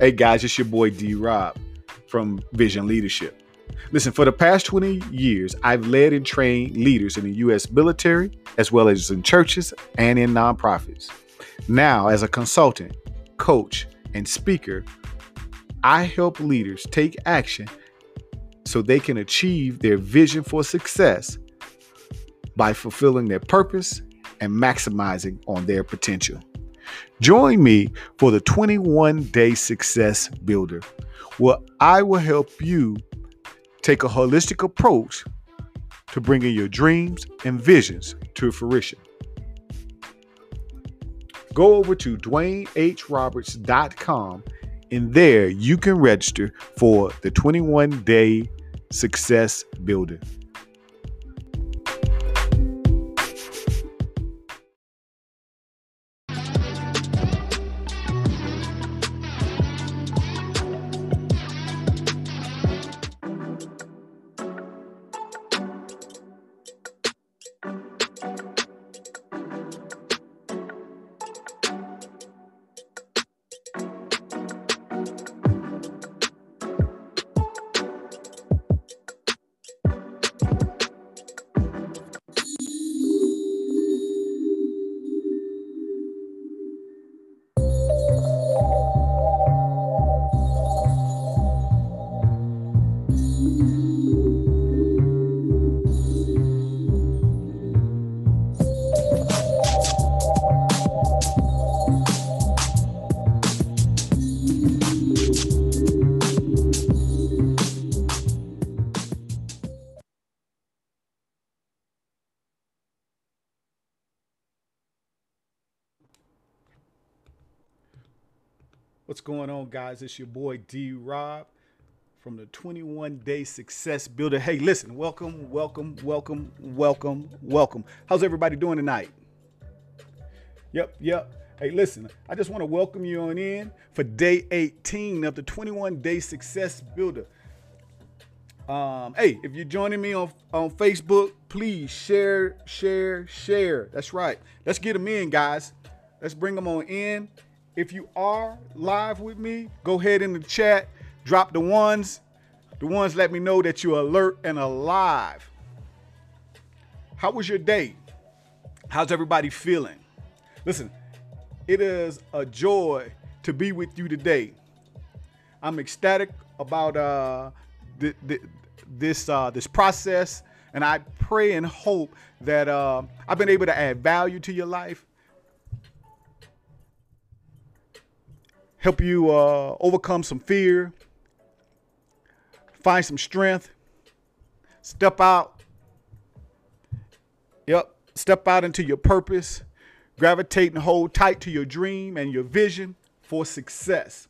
Hey guys, it's your boy D Rob from Vision Leadership. Listen, for the past 20 years, I've led and trained leaders in the U.S. military, as well as in churches and in nonprofits. Now, as a consultant, coach, and speaker, I help leaders take action so they can achieve their vision for success by fulfilling their purpose and maximizing on their potential. Join me for the 21 Day Success Builder, where I will help you take a holistic approach to bringing your dreams and visions to fruition. Go over to DwayneHRoberts.com and there you can register for the 21 Day Success Builder. What's going on, guys? It's your boy D Rob from the 21 Day Success Builder. Hey, listen, welcome, welcome, welcome, welcome, welcome. How's everybody doing tonight? Yep, yep. Hey, listen, I just want to welcome you on in for day 18 of the 21 Day Success Builder. Um, hey, if you're joining me on, on Facebook, please share, share, share. That's right. Let's get them in, guys. Let's bring them on in if you are live with me, go ahead in the chat, drop the ones. The ones let me know that you're alert and alive. How was your day? How's everybody feeling? Listen, it is a joy to be with you today. I'm ecstatic about uh, th- th- this uh, this process, and I pray and hope that uh, I've been able to add value to your life help you uh, overcome some fear, find some strength, step out. Yep, step out into your purpose, gravitate and hold tight to your dream and your vision for success.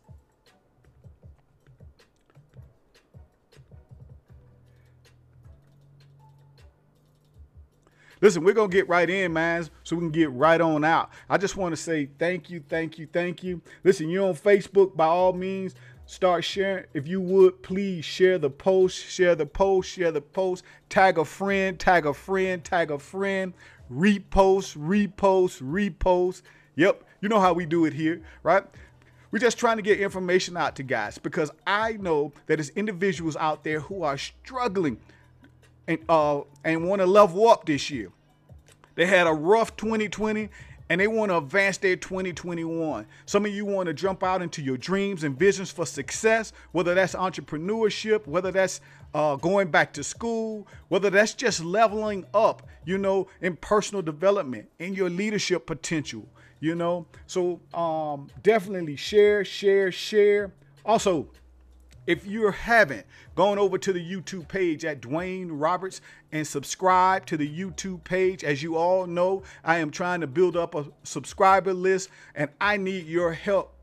Listen, we're going to get right in, man, so we can get right on out. I just want to say thank you, thank you, thank you. Listen, you're on Facebook, by all means, start sharing. If you would, please share the post, share the post, share the post, tag a friend, tag a friend, tag a friend, repost, repost, repost. Yep, you know how we do it here, right? We're just trying to get information out to guys because I know that there's individuals out there who are struggling and uh, and want to level up this year. They had a rough 2020 and they want to advance their 2021. Some of you want to jump out into your dreams and visions for success, whether that's entrepreneurship, whether that's uh, going back to school, whether that's just leveling up, you know, in personal development, in your leadership potential, you know. So um, definitely share, share, share. Also, if you haven't, gone over to the YouTube page at Dwayne Roberts and subscribe to the YouTube page. As you all know, I am trying to build up a subscriber list and I need your help.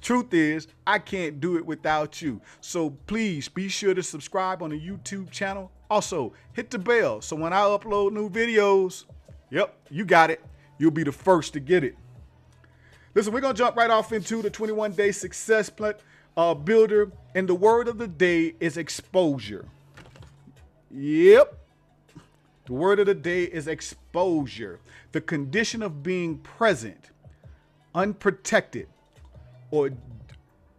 Truth is, I can't do it without you. So please be sure to subscribe on the YouTube channel. Also, hit the bell so when I upload new videos, yep, you got it. You'll be the first to get it. Listen, we're to jump right off into the 21 day success plan uh, builder, and the word of the day is exposure. Yep. The word of the day is exposure, the condition of being present, unprotected, or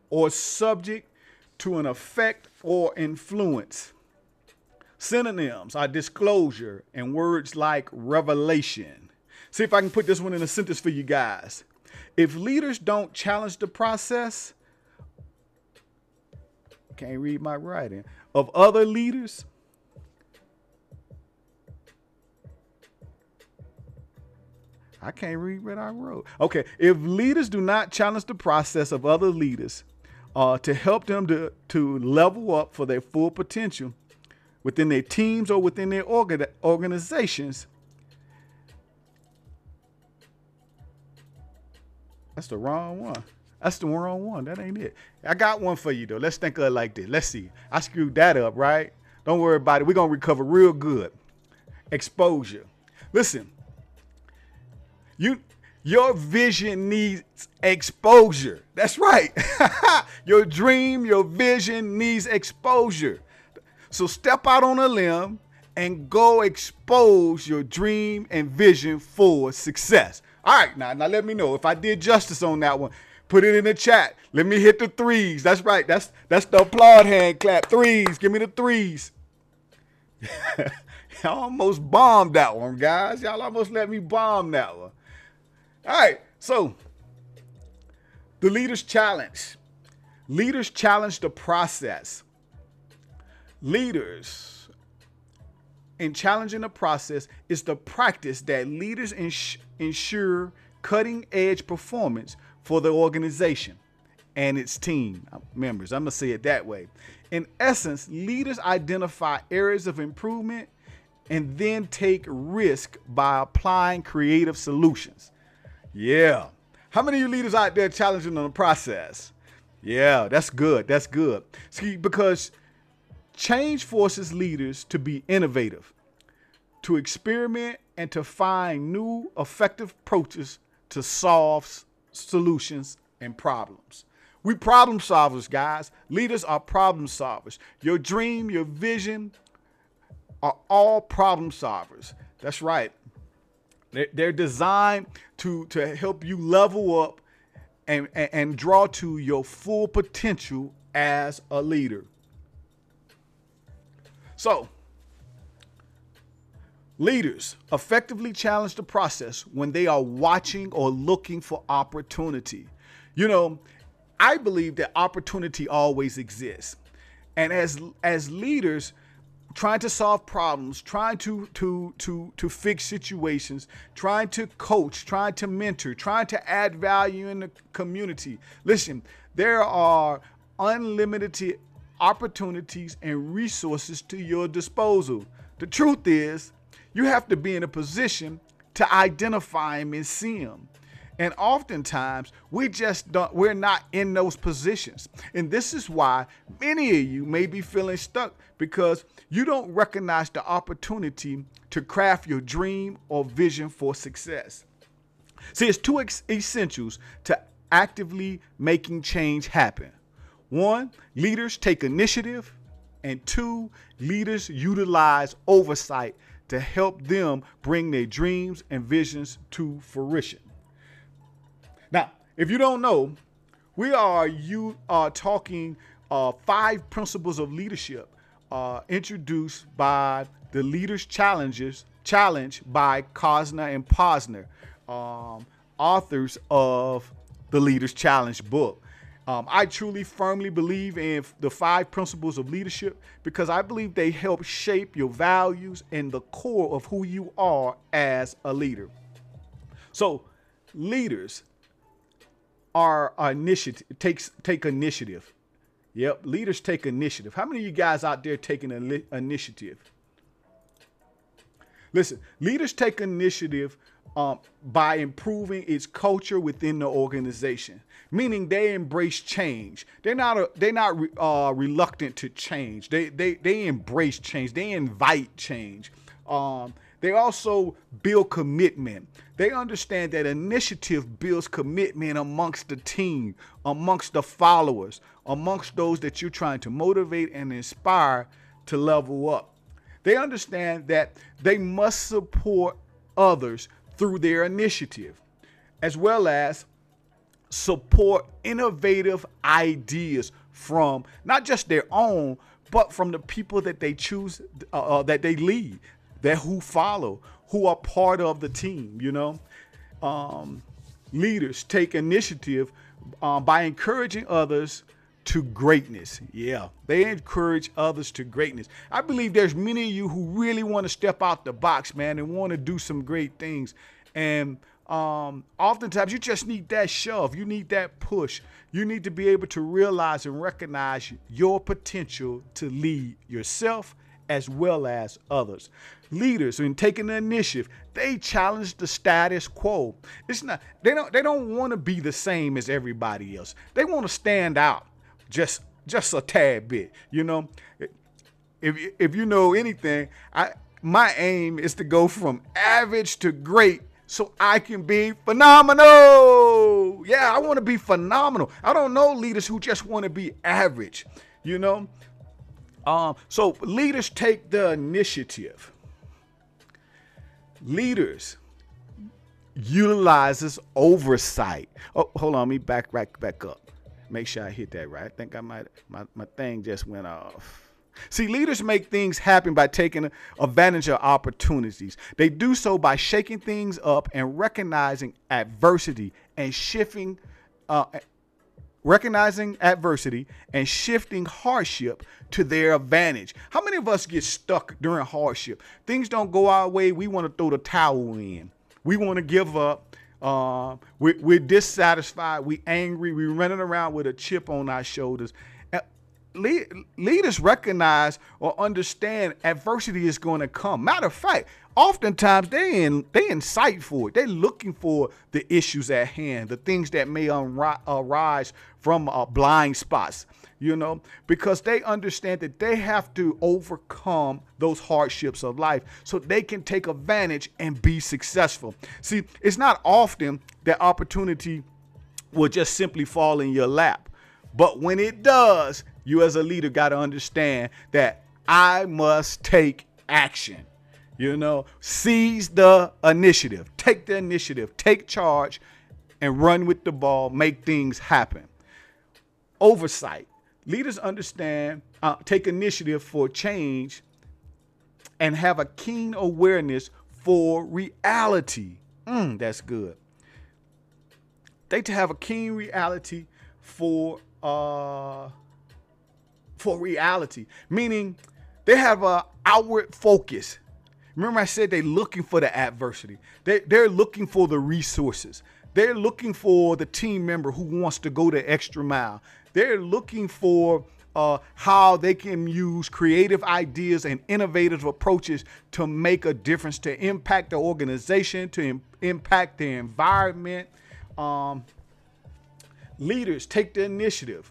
or subject to an effect or influence. Synonyms are disclosure and words like revelation. See if I can put this one in a sentence for you guys. If leaders don't challenge the process, can't read my writing, of other leaders, I can't read what I wrote. Okay, if leaders do not challenge the process of other leaders uh, to help them to, to level up for their full potential within their teams or within their orga- organizations, that's the wrong one. That's the one wrong one. That ain't it. I got one for you though. Let's think of it like this. Let's see. I screwed that up, right? Don't worry about it. We're gonna recover real good. Exposure. Listen, you your vision needs exposure. That's right. your dream, your vision needs exposure. So step out on a limb and go expose your dream and vision for success. All right, now, now let me know if I did justice on that one. Put it in the chat. Let me hit the threes. That's right. That's that's the applaud hand clap. Threes. Give me the threes. Y'all almost bombed that one, guys. Y'all almost let me bomb that one. All right, so the leaders challenge. Leaders challenge the process. Leaders in challenging the process is the practice that leaders ins- ensure cutting edge performance for the organization and its team members. I'm going to say it that way. In essence, leaders identify areas of improvement and then take risk by applying creative solutions. Yeah. How many of you leaders out there challenging on the process? Yeah, that's good. That's good. See, because change forces leaders to be innovative, to experiment, and to find new effective approaches to solve solutions and problems. We problem solvers, guys. Leaders are problem solvers. Your dream, your vision are all problem solvers. That's right. They're designed to, to help you level up and, and, and draw to your full potential as a leader. So, leaders effectively challenge the process when they are watching or looking for opportunity. You know, I believe that opportunity always exists. And as as leaders, trying to solve problems, trying to to to to fix situations, trying to coach, trying to mentor, trying to add value in the community. Listen, there are unlimited opportunities and resources to your disposal. The truth is, you have to be in a position to identify them and see them. And oftentimes we just don't, we're not in those positions. And this is why many of you may be feeling stuck because you don't recognize the opportunity to craft your dream or vision for success. See, it's two ex- essentials to actively making change happen. One, leaders take initiative, and two, leaders utilize oversight to help them bring their dreams and visions to fruition. Now, if you don't know, we are you are talking uh, five principles of leadership uh, introduced by the Leaders Challenges Challenge by Cosner and Posner, um, authors of the Leaders Challenge book. Um, I truly firmly believe in the five principles of leadership because I believe they help shape your values and the core of who you are as a leader. So, leaders are initiative takes take initiative. Yep, leaders take initiative. How many of you guys out there taking initiative? Listen, leaders take initiative um, by improving its culture within the organization, meaning they embrace change. They're not a, they're not uh, reluctant to change. They they they embrace change. They invite change. Um, they also build commitment. They understand that initiative builds commitment amongst the team, amongst the followers, amongst those that you're trying to motivate and inspire to level up. They understand that they must support others through their initiative, as well as support innovative ideas from not just their own, but from the people that they choose, uh, uh, that they lead, that who follow, who are part of the team. You know, um, leaders take initiative um, by encouraging others to greatness. Yeah, they encourage others to greatness. I believe there's many of you who really want to step out the box, man, and want to do some great things. And um, oftentimes you just need that shove. You need that push. You need to be able to realize and recognize your potential to lead yourself as well as others. Leaders, in taking the initiative, they challenge the status quo. It's not they don't they don't want to be the same as everybody else. They want to stand out just just a tad bit. You know, if if you know anything, I my aim is to go from average to great so I can be phenomenal. Yeah, I want to be phenomenal. I don't know leaders who just want to be average, you know? Um, so leaders take the initiative. Leaders utilizes oversight. Oh, hold on, me back back back up. Make sure I hit that right. I think I might my, my thing just went off. See, leaders make things happen by taking advantage of opportunities. They do so by shaking things up and recognizing adversity and shifting uh, recognizing adversity and shifting hardship to their advantage. How many of us get stuck during hardship? Things don't go our way. We want to throw the towel in. We want to give up. Uh, we, we're dissatisfied. We angry. We're running around with a chip on our shoulders. leaders recognize or understand adversity is going to come. Matter of fact, oftentimes they in they incite for it. They're looking for the issues at hand, the things that may arise from uh, blind spots. You know, because they understand that they have to overcome those hardships of life so they can take advantage and be successful. See, it's not often that opportunity will just simply fall in your lap. But when it does, you as a leader got to understand that I must take action. You know, seize the initiative, take the initiative, take charge, and run with the ball, make things happen. Oversight. Leaders understand, uh, take initiative for change, and have a keen awareness for reality. Mm, that's good. They to have a keen reality for uh, for reality, meaning they have a outward focus Remember, I said they're looking for the adversity. They, they're looking for the resources. They're looking for the team member who wants to go the extra mile. They're looking for uh, how they can use creative ideas and innovative approaches to make a difference, to impact the organization, to Im- impact the environment. Um, leaders take the initiative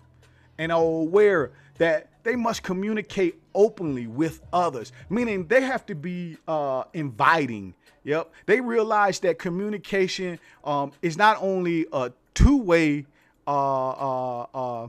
and are aware that they must communicate openly with others, meaning they have to be uh, inviting. Yep. They realize that communication um, is not only a two way, uh, uh, uh,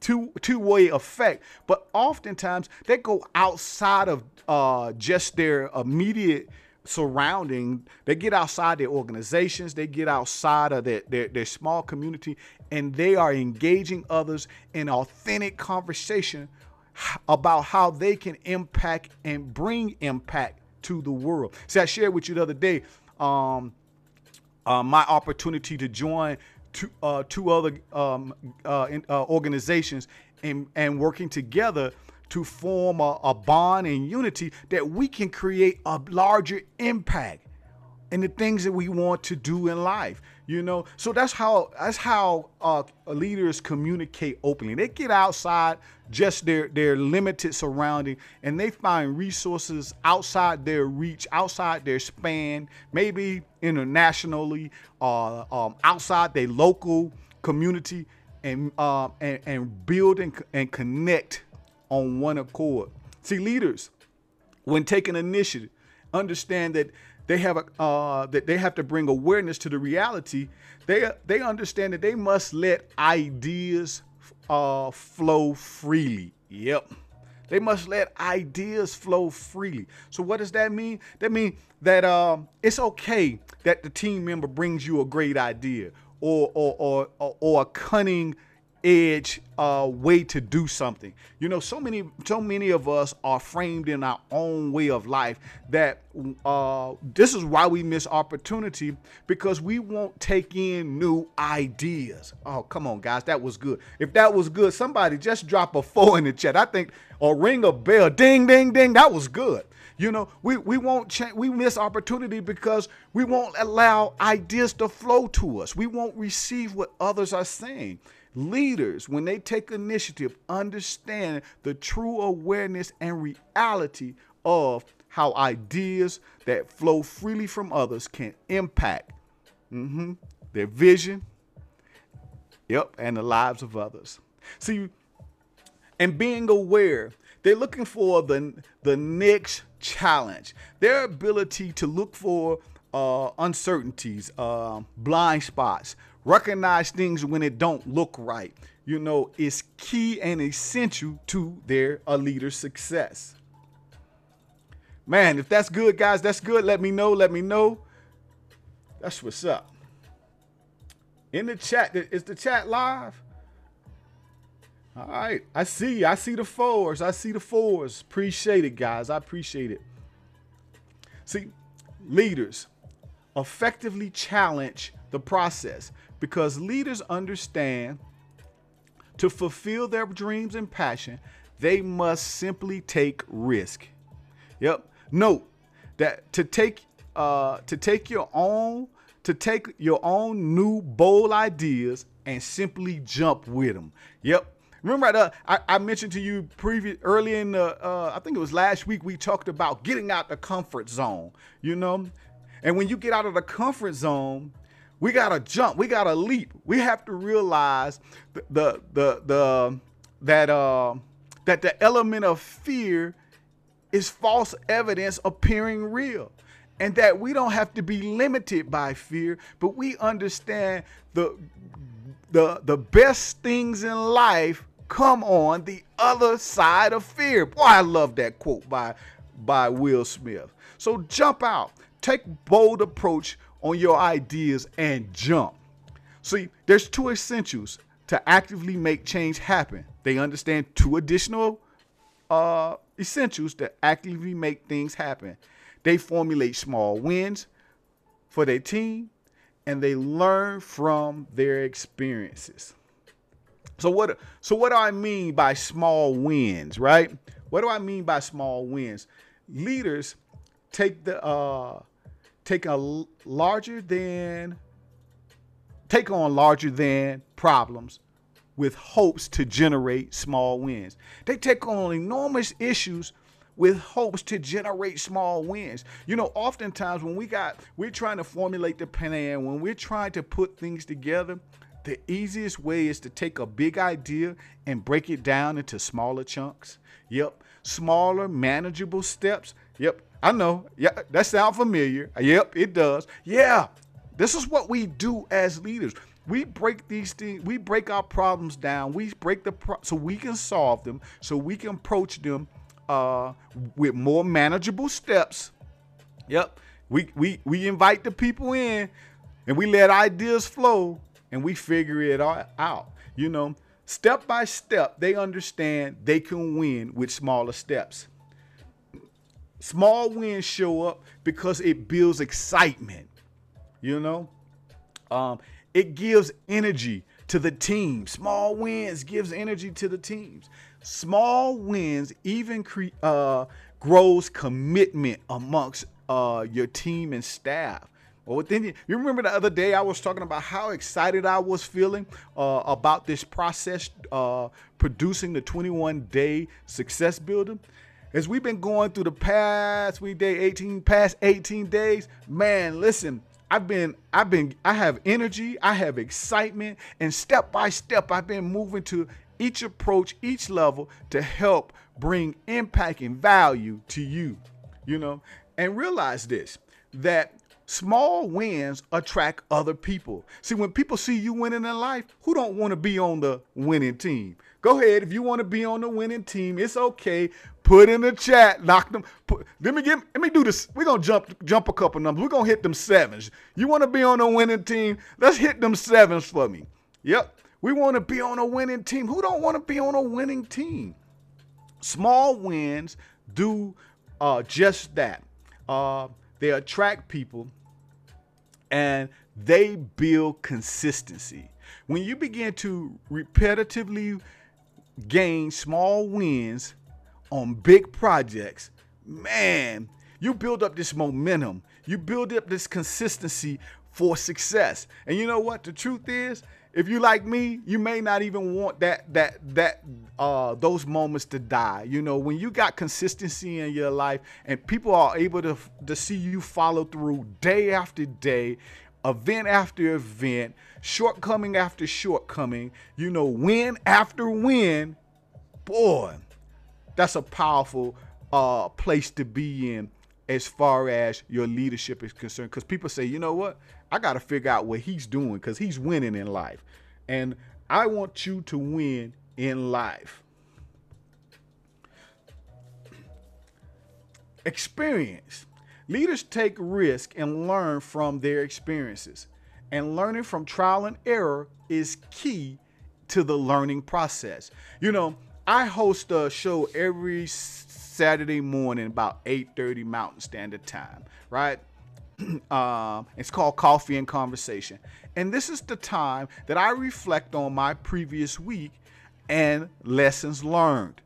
two two way effect, but oftentimes they go outside of uh, just their immediate surrounding. They get outside their organizations, they get outside of their, their, their small community, and they are engaging others in authentic conversation about how they can impact and bring impact to the world. See, I shared with you the other day um, uh, my opportunity to join two, uh, two other um, uh, in, uh, organizations and, and working together to form a, a bond and unity that we can create a larger impact in the things that we want to do in life you know? So that's how that's how uh, leaders communicate openly. They get outside just their their limited surrounding and they find resources outside their reach outside their span maybe internationally uh, um, outside their local community and uh, and, and build and, and connect on one accord see leaders when taking initiative understand that they have a uh, that they have to bring awareness to the reality. They they understand that they must let ideas uh, flow freely. Yep. They must let ideas flow freely. So what does that mean? That means that uh, it's okay that the team member brings you a great idea or or or, or a cunning edge uh, way to do something. You know, so many so many of us are framed in our own way of life that uh, this is why we miss opportunity because we won't take in new ideas. Oh, come on, guys, that was good. If that was good, somebody just drop a four in the chat. I think or ring a bell, ding, ding, ding. That was good. You know, we, we won't change, we miss opportunity because we won't allow ideas to flow to us. We won't receive what others are saying. Leaders, when they take initiative, understand the true awareness and reality of how ideas that flow freely from others can impact mm-hmm, their vision, yep, and the lives of others. See, and being aware, they're looking for the, the next challenge, their ability to look for uh, uncertainties, uh, blind spots, recognize things when it don't look right, you know, is key and essential to their a leader's success. Man, if that's good, guys, that's good. Let me know. Let me know. That's what's up. In the chat, is the chat live? All right, I see. I see the fours. I see the fours. Appreciate it, guys. I appreciate it. See, leaders effectively challenge the process because leaders understand to fulfill their dreams and passion, they must simply take risk. Yep. Note that to take uh, to take your own to take your own new bold ideas and simply jump with them. Yep. Remember, I, I, mentioned to you previous early in the, uh, I think it was last week, we talked about getting out the comfort zone, you know? And when you get out of the comfort zone, we gotta jump. We gotta leap. We have to realize the the the, the that uh that the element of fear is false evidence appearing real. And that we don't have to be limited by fear, but we understand the the the best things in life come on the other side of fear. Boy, I love that quote by by Will Smith. So jump out. Take bold approach on your ideas and jump. See, there's two essentials to actively make change happen. They understand two additional uh, essentials to actively make things happen. They formulate small wins for their team and they learn from their experiences. So what so what do I mean by small wins, right? What do I mean by small wins? Leaders take the uh take a larger than take on larger than problems with hopes to generate small wins. They take on enormous issues with hopes to generate small wins. You know, oftentimes when we got we're trying to formulate the plan, when we're trying to put things together, the easiest way is to take a big idea and break it down into smaller chunks. Yep, smaller manageable steps. Yep, I know. Yeah, that sounds familiar. Yep, it does. Yeah, this is what we do as leaders. We break these things. We break our problems down. We break the pro- so we can solve them. So we can approach them uh, with more manageable steps. Yep. We we we invite the people in, and we let ideas flow, and we figure it all out. You know, step by step, they understand they can win with smaller steps. Small wins show up because it builds excitement. You know, um, it gives energy to the team. Small wins gives energy to the teams. Small wins even cre- uh, grows commitment amongst uh, your team and staff. Well, then you, remember the other day I was talking about how excited I was feeling uh, about this process, uh, producing the 21 day success builder as we've been going through the past week day 18 past 18 days man listen i've been i've been i have energy i have excitement and step by step i've been moving to each approach each level to help bring impact and value to you you know? And realize this that small wins attract other people see when people see you winning in life who don't want to be on the winning team go ahead if you want to be on the winning team it's okay Put in the chat. Knock them. Put, let me get. Let me do this. We're gonna jump jump a couple numbers. We're gonna hit them sevens. You want to be on the winning team? Let's hit them sevens for me. Yep. We want to be on a winning team. Who don't want to be on a winning team? Small wins do uh, just that. Uh, they attract people and they build consistency. When you begin to repetitively gain small wins on big projects, man, you build up this momentum. You build up this consistency for success. And you know what? The truth is, if you like me, you may not even want that that that uh those moments to die. You know, when you got consistency in your life and people are able to to see you follow through day after day, event after event, shortcoming after shortcoming, you know, win after win, boy, that's a powerful uh place to be in as far as your leadership is concerned. Because people say, you know what? I got to figure out what he's doing because he's winning in life. And I want you to win in life. Experience. Leaders take risk and learn from their experiences. And learning from trial and error is key to the learning process. You know, I host a show every Saturday morning about 8:30 Mountain Standard Time, right? um, it's called Coffee and Conversation. And this is the time that I reflect on my previous week and lessons learned.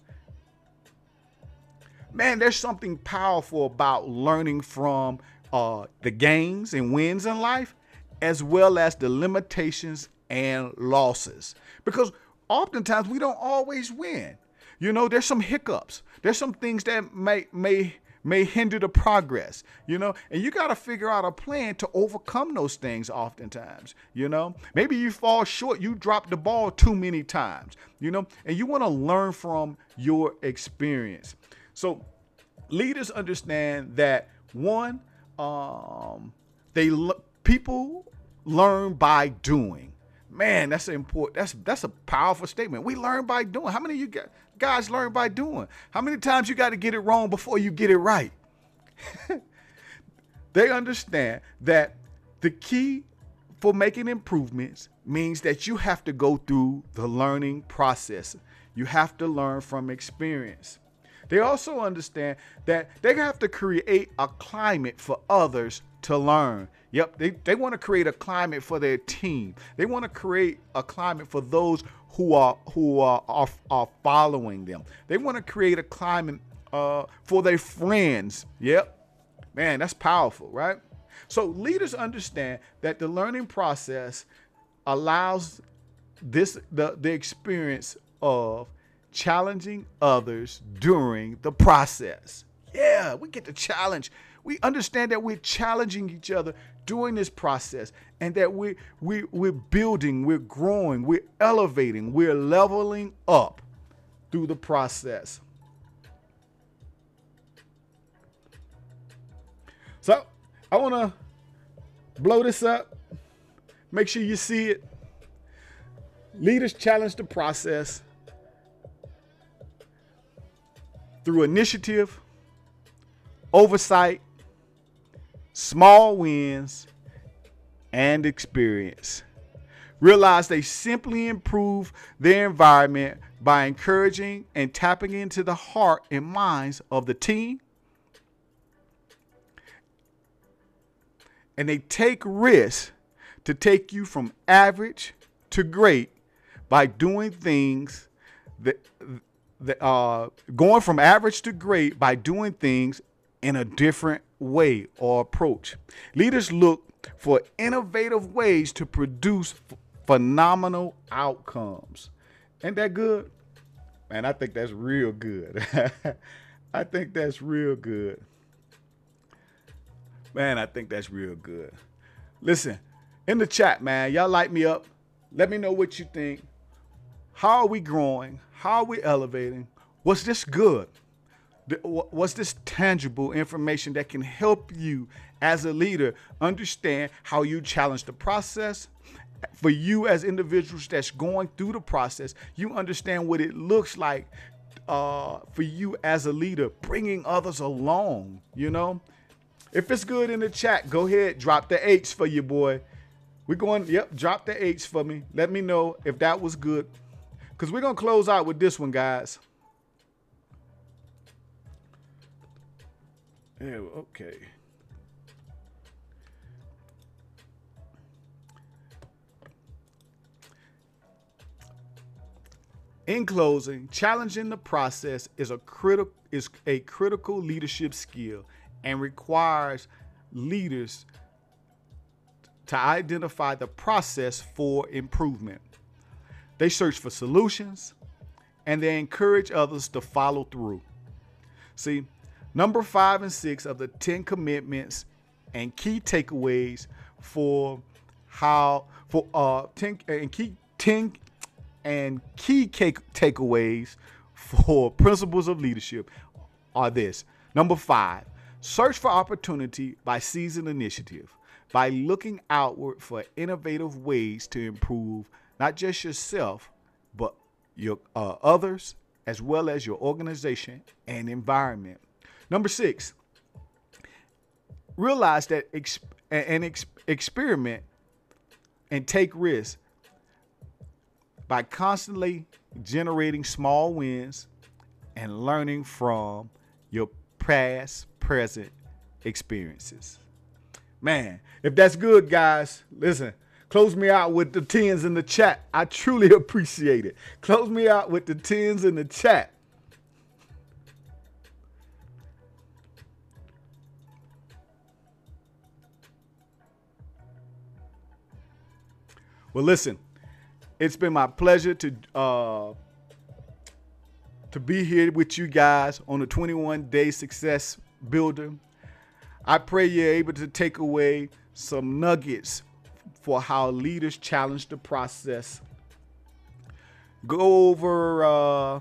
Man, there's something powerful about learning from uh, the gains and wins in life, as well as the limitations and losses. Because oftentimes we don't always win. You know, there's some hiccups. There's some things that may may may hinder the progress, you know, and you got to figure out a plan to overcome those things oftentimes, you know. Maybe you fall short, you drop the ball too many times, you know, and you want to learn from your experience. So leaders understand that one, um, they people learn by doing. Man, that's important. That's that's a powerful statement. We learn by doing. How many of you got, guys learn by doing? How many times you got to get it wrong before you get it right? they understand that the key for making improvements means that you have to go through the learning process. You have to learn from experience. They also understand that they have to create a climate for others to learn. Yep, they, they want to create a climate for their team. They want to create a climate for those who are who are are, are following them. They want to create a climate uh, for their friends. Yep, man, that's powerful, right? So leaders understand that the learning process allows this the, the experience of challenging others during the process. Yeah, we get to challenge. We understand that we're challenging each other during this process and that we, we, we're building, we're growing, we're elevating, we're leveling up through the process. So I want to blow this up. Make sure you see it. Leaders challenge the process through initiative, oversight, small wins, and experience. Realize they simply improve their environment by encouraging and tapping into the heart and minds of the team. And they take risks to take you from average to great by doing things that the, uh, going from average to great by doing things in a different way or approach. Leaders look for innovative ways to produce f- phenomenal outcomes. Ain't that good? Man, I think that's real good. I think that's real good. Man, I think that's real good. Listen, in the chat, man, y'all light me up. Let me know what you think. How are we growing? How are we elevating? Was this good? Was this tangible information that can help you as a leader understand how you challenge the process? For you as individuals that's going through the process, you understand what it looks like uh, for you as a leader, bringing others along. You know, if it's good in the chat, go ahead, drop the H for you, boy. We're going, yep, drop the H for me. Let me know if that was good. Because we're going to close out with this one, guys. Yeah, okay. In closing, challenging the process is a critical is a critical leadership skill and requires leaders to identify the process for improvement. They search for solutions and they encourage others to follow through. See, number 5 and 6 of the 10 commitments and key takeaways for how for uh 10 and key 10 and key takeaways for principles of leadership are this. Number five, search for opportunity by seizing initiative, by looking outward for innovative ways to improve not just yourself, but your uh, others, as well as your organization and environment. Number six, realize that exp- and ex- experiment and take risks by constantly generating small wins and learning from your past, present experiences. Man, if that's good, guys, listen, close me out with the tens in the chat. I truly appreciate it. Close me out with the tens in the chat. Well, listen, it's been my pleasure to uh, to be here with you guys on the 21 day success builder. I pray you're able to take away some nuggets for how leaders challenge the process. Go over uh,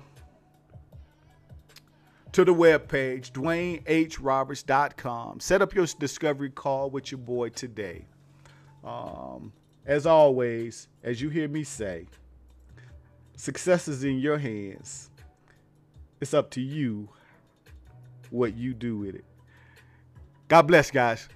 to the webpage, DwayneHRoberts.com. Set up your discovery call with your boy today. Um, as always, as you hear me say, success is in your hands. It's up to you what you do with it. God bless, guys.